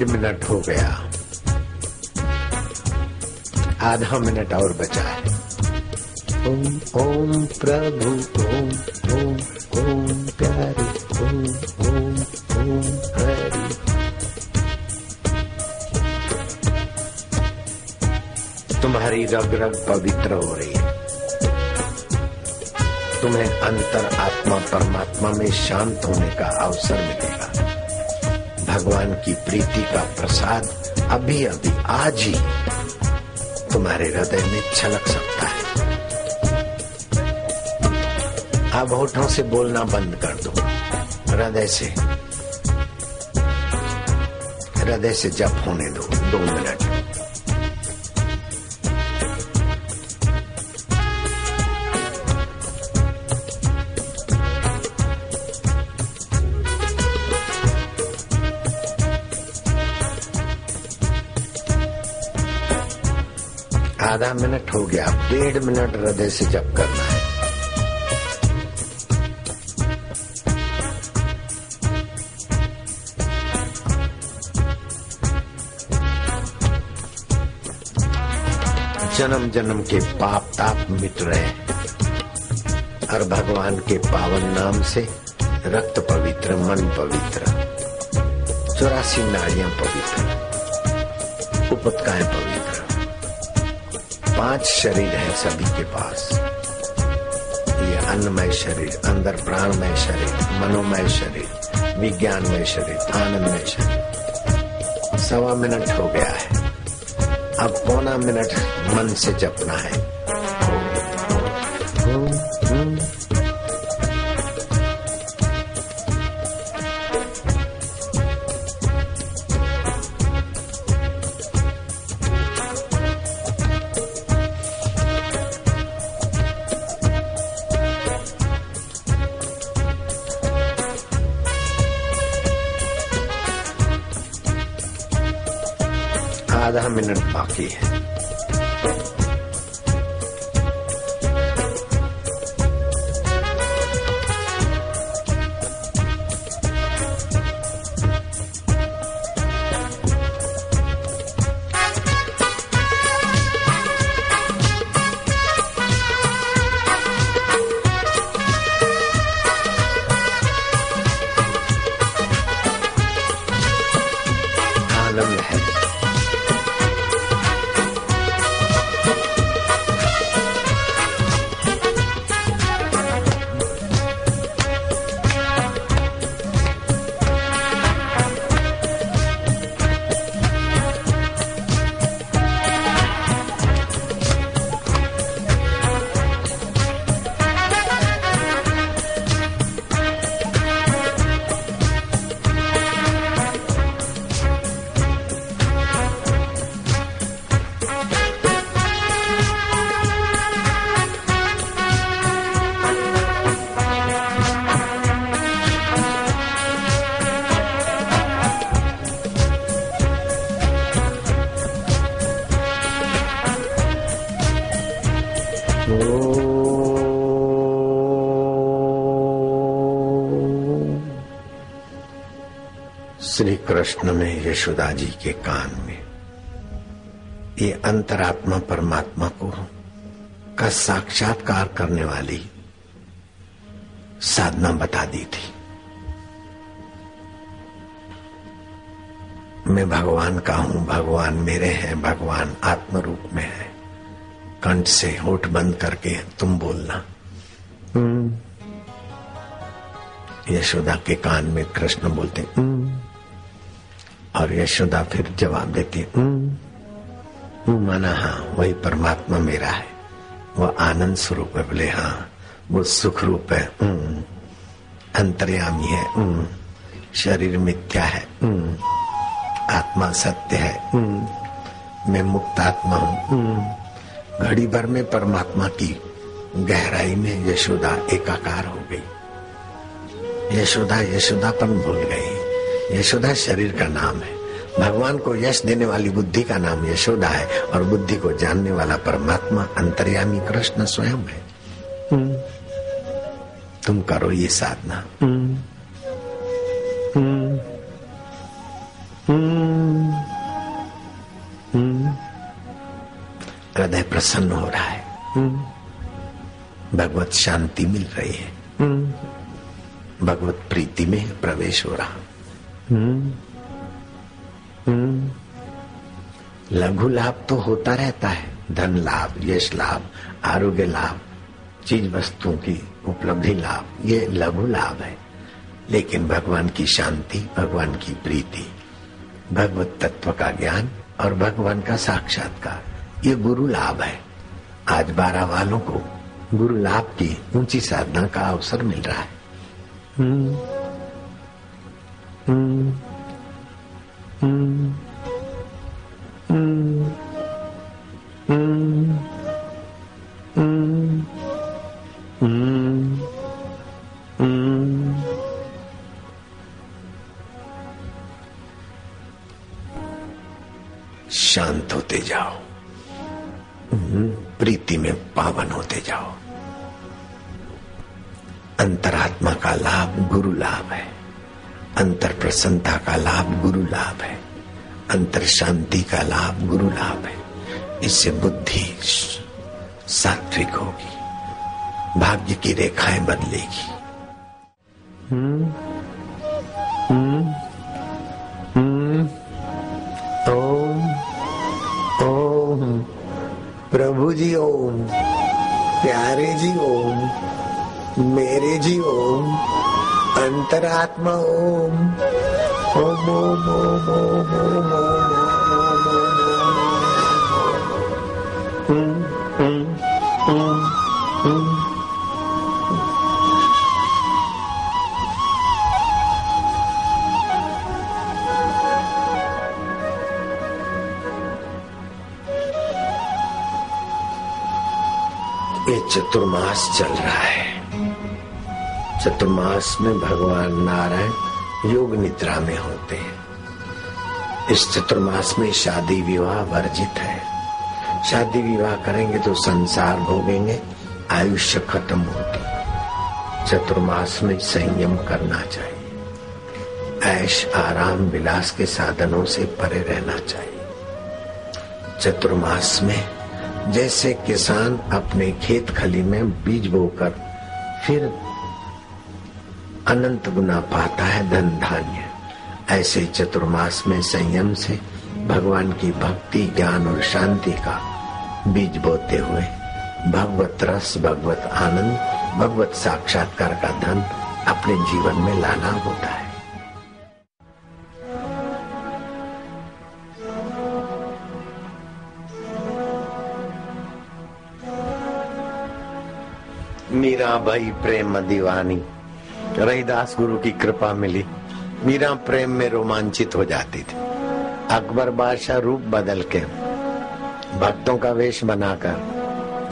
डेढ़ मिनट हो गया। आधा मिनट और बचा है। ओम ओम प्रभु, ओम ओम ओम प्यारे, ओम ओम ओम हरि। तुम्हारी रग रग पवित्र हो रही है। तुम्हें अंतर आत्मा परमात्मा में शांत होने का अवसर मिलेगा। भगवान की प्रीति का प्रसाद अभी अभी आज ही तुम्हारे हृदय में छलक सकता है। अब होठों से बोलना बंद कर दो। हृदय से हृदय से जप होने दो दो मिनट। आधा मिनट हो गया, डेढ़ मिनट हृदय से जप करना है। जन्म जन्म के पाप ताप मिट रहे और भगवान के पावन नाम से रक्त पवित्र, मन पवित्र, चौरासी नाड़ियाँ पवित्र उपतकाएँ पवित्र। पाँच शरीर है सभी के पास। ये अन्नमय शरीर, अंदर प्राणमय शरीर, मनोमय शरीर, विज्ञानमय शरीर, आनंदमय शरीर। सवा मिनट हो गया है। अब पौना मिनट मन से जपना है। कृष्ण में यशोदा जी के कान में ये अंतरात्मा परमात्मा को का साक्षात्कार करने वाली साधना बता दी थी। मैं भगवान का हूँ भगवान मेरे हैं भगवान आत्म रूप में है। कंठ से होठ बंद करके तुम बोलना। यशोदा के कान में कृष्ण बोलते "हम्म।" और यशोदा फिर जवाब देती "हम्म, हम्म, माना हाँ वही परमात्मा मेरा है। वह आनंद स्वरूप है बोले हाँ वो सुख रूप है। "हम्म, अंतर्यामी है। "हम्म, शरीर मिथ्या है। "हम्म, आत्मा सत्य है। "हम्म, मैं मुक्त आत्मा हूँ। "हम्म, घड़ी भर में परमात्मा की गहराई में यशोदा एकाकार हो गई। यशोदा यशोदापन भूल गई। यशोदा शरीर का नाम है। भगवान को यश देने वाली बुद्धि का नाम यशोदा है और बुद्धि को जानने वाला परमात्मा अंतर्यामी कृष्ण स्वयं है। हम्म। तुम करो ये साधना। हम्म। हम्म। हृदय प्रसन्न हो रहा है। भगवत शांति मिल रही है। भगवत प्रीति में प्रवेश हो रहा। लघु लाभ तो होता रहता है, धन लाभ, यश लाभ, आरोग्य लाभ, चीज़ वस्तुओं की उपलब्धि लाभ, ये लघु लाभ है। लेकिन भगवान की शांति, भगवान की प्रीति, भगवत तत्व का ज्ञान और भगवान का साक्षात्कार, ये गुरु लाभ है। आज बारह वालों को गुरु लाभ की ऊँची साधना का अवसर मिल रहा है। Mm. अंतर प्रसन्नता का लाभ गुरु लाभ है। अंतर शांति का लाभ गुरु लाभ है। इससे बुद्धि सात्विक होगी। भाग्य की रेखाएँ बदलेगी। हम्म हम्म हम्म ओम ओम, प्रभु जी ओम, प्यारे जी ओम, मेरे जी ओम। अंतरात्मा ओम ओम ओम ओम ओम ओम ओम ये चतुर्मास चल रहा है चतुर्मास में भगवान नारायण योग निद्रा में होते हैं। इस चतुर्मास में शादी विवाह वर्जित है। शादी विवाह करेंगे तो संसार भोगेंगे, आयुष्य खत्म होगी चतुर्मास में संयम करना चाहिए। ऐश, आराम, विलास के साधनों से परे रहना चाहिए। चतुर्मास में जैसे किसान अपने खेत खली में बीज बोकर फिर अनंत गुना पाता है धन धान्य। ऐसे चतुर्मास में संयम से भगवान की भक्ति, ज्ञान और शांति का बीज बोते हुए भगवत रस, भगवत आनंद, भगवत साक्षात्कार का धन अपने जीवन में लाना होता है। मीरा भाई प्रेम दीवानी। रहीदास गुरु की कृपा मिली। मीरा प्रेम में रोमांचित हो जाती थी। अकबर बादशाह रूप बदल के भक्तों का वेश बनाकर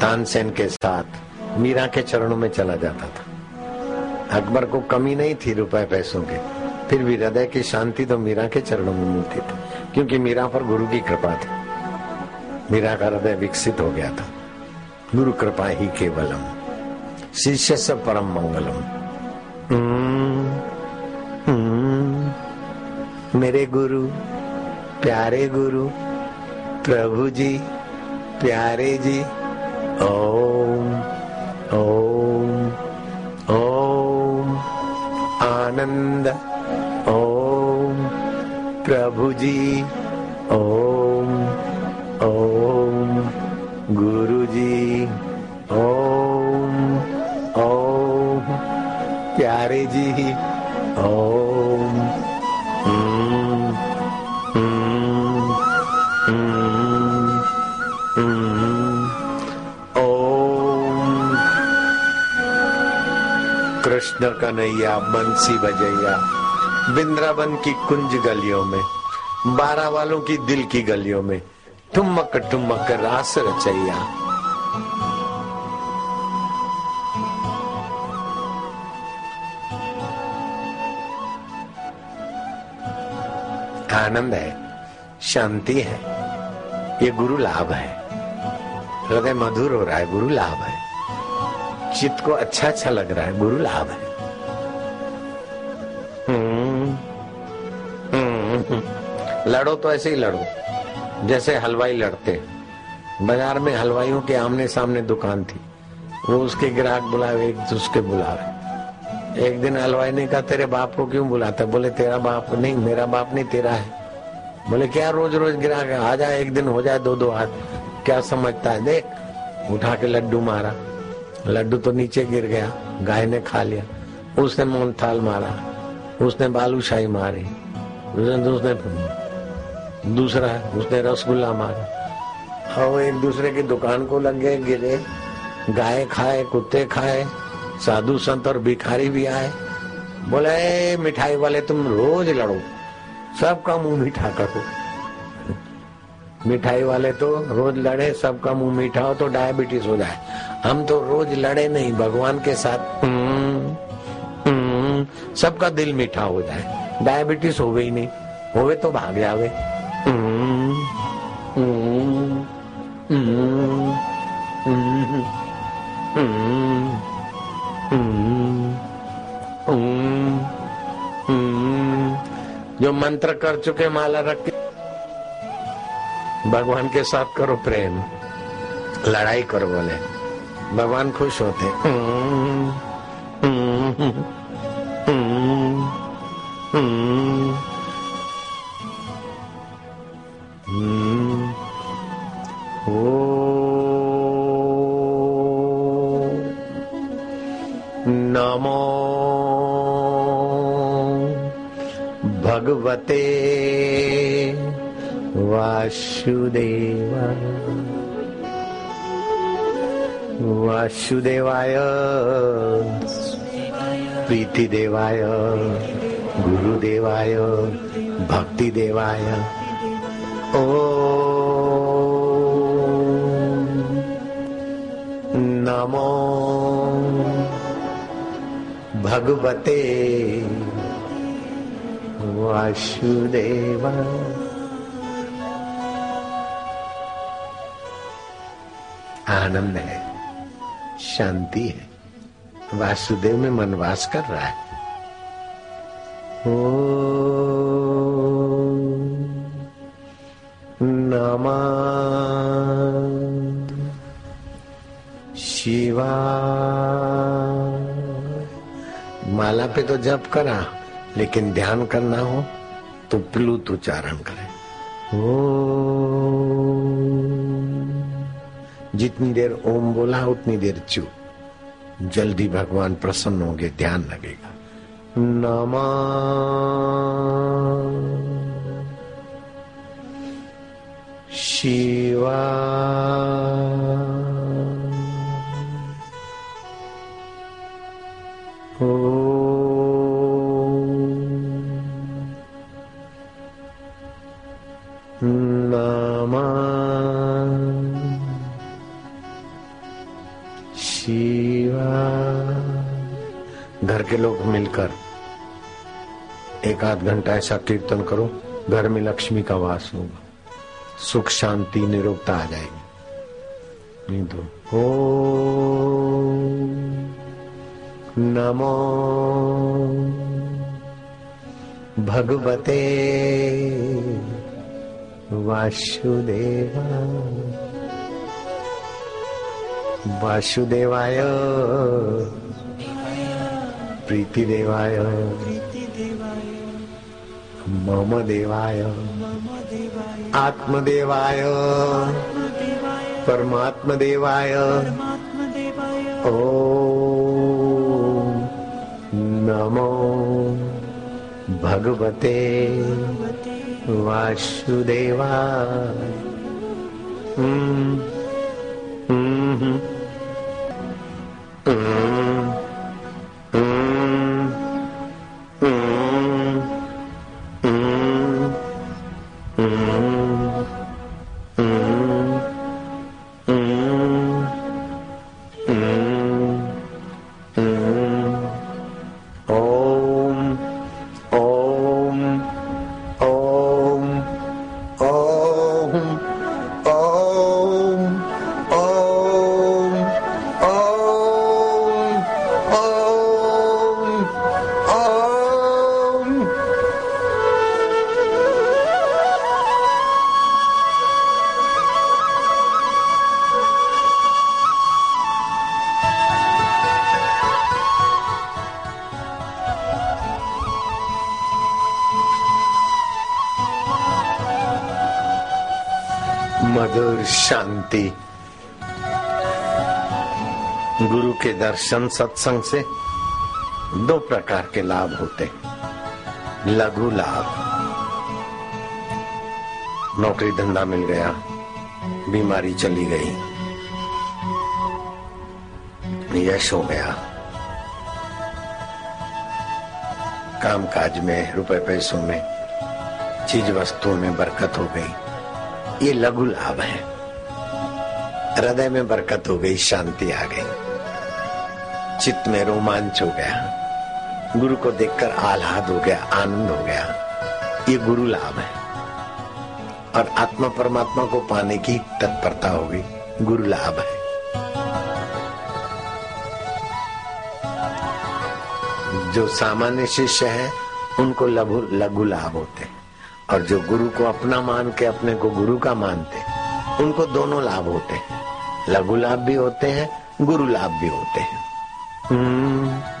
तानसेन के साथ मीरा के चरणों में चला जाता था। अकबर को कमी नहीं थी रुपए पैसों की। फिर भी हृदय की शांति तो मीरा के चरणों में मिलती थी, क्योंकि मीरा पर गुरु की कृपा थी। मीरा का हृदय विकसित हो गया था। गुरु कृपा ही केवलम, शिष्य से परम मंगलम। मेरे गुरु, प्यारे गुरु, प्रभु जी, प्यारे जी, ओम ओम ओम, आनंद, ओम, प्रभु जी, ओम। प्यारे जी ओम ओम। कृष्ण कन्हैया, बंसी बजैया, बिंद्रावन की कुंज गलियों में बारह वालों की दिल की गलियों में, ठुमक ठुमक रास रचैया। आनंद है शांति है ये गुरु लाभ है। हृदय मधुर हो रहा है गुरु लाभ है। चित्त को अच्छा अच्छा लग रहा है गुरु लाभ है। हम्म, हम्म, लड़ो तो ऐसे ही लड़ो जैसे हलवाई लड़ते। बाज़ार में हलवाइयों के आमने सामने दुकान थी वो उसके ग्राहक बुलावे एक दूसरे बुलावे एक दिन हलवाई ने कहा, तेरे बाप को क्यों बुलाता? बोले, तेरा बाप नहीं, मेरा बाप नहीं, तेरा है। बोले, क्या रोज रोज ग्राहक आ जाए एक दिन हो जाए दो दो हाथ। क्या समझता है? देख। उठा के लड्डू मारा। लड्डू तो नीचे गिर गया, गाय ने खा लिया। उसने मोहन थाल मारा, उसने बालूशाही मारी, उसने दूसरा, उसने रसगुल्ला मारा। और एक दूसरे की दुकान को लग गए, गिरे। गाय खाए, कुत्ते खाए साधु संत और भिखारी भी आए। बोले मिठाई वाले तुम रोज लड़ो। सबका मुँह मीठा करो। मिठाई वाले तो रोज लड़े सबका मुँह मीठा हो तो डायबिटीज़ हो जाए। हम तो रोज लड़े नहीं भगवान के साथ हम्म, हम्म, सबका दिल मीठा हो जाए। डायबिटीज़ हो गई नहीं होवे तो भाग जावे। मंत्र कर चुके माला रख के। भगवान के साथ करो प्रेम। लड़ाई करो बोले। भगवान खुश होते। नमो भगवते वासुदेव वासुदेवाय। प्रीतिदेवाय। गुरुदेवाय। भक्तिदेवाय। ओ नमो भगवते वासुदेवा। आनंद है, शांति है। वासुदेव में मनवास कर रहा है। ओ नमा शिवा माला पे तो जप करा। लेकिन ध्यान करना हो तो प्लुत उच्चारण करें। ओ जितनी देर ओम बोला, उतनी देर चुप जल्दी भगवान प्रसन्न होंगे, ध्यान लगेगा। नमा। शिवा। घर के लोग मिलकर एक आध घंटा ऐसा कीर्तन करो घर में लक्ष्मी का वास होगा सुख शांति निरोगता आ जाएगी नहीं तो ओ नमो भगवते वासुदेवा। वासुदेवाय। प्रीति देवाय मम देवाय आत्मदेवाय। परमात्म देवाय ओ नमो भगवते। वासुदेवाय शांति गुरु के दर्शन सत्संग से दो प्रकार के लाभ होते लघु लाभ। नौकरी धंधा मिल गया, बीमारी चली गई। यश हो गया। काम काज में, रुपए पैसों में, चीज़ वस्तुओं में बरकत हो गई। ये लघु लाभ है। हृदय में बरकत हो गई, शांति आ गई। चित्त में रोमांच हो गया। गुरु को देखकर आह्लाद हो गया, आनंद हो गया। ये गुरु लाभ है। और आत्मा परमात्मा को पाने की तत्परता हो गई। गुरु लाभ है। जो सामान्य शिष्य है, उनको लघु लघु लाभ होते हैं। और जो गुरु को अपना मान के अपने को गुरु का मानते उनको दोनों लाभ होते हैं। लघु लाभ भी होते हैं गुरु लाभ भी होते हैं।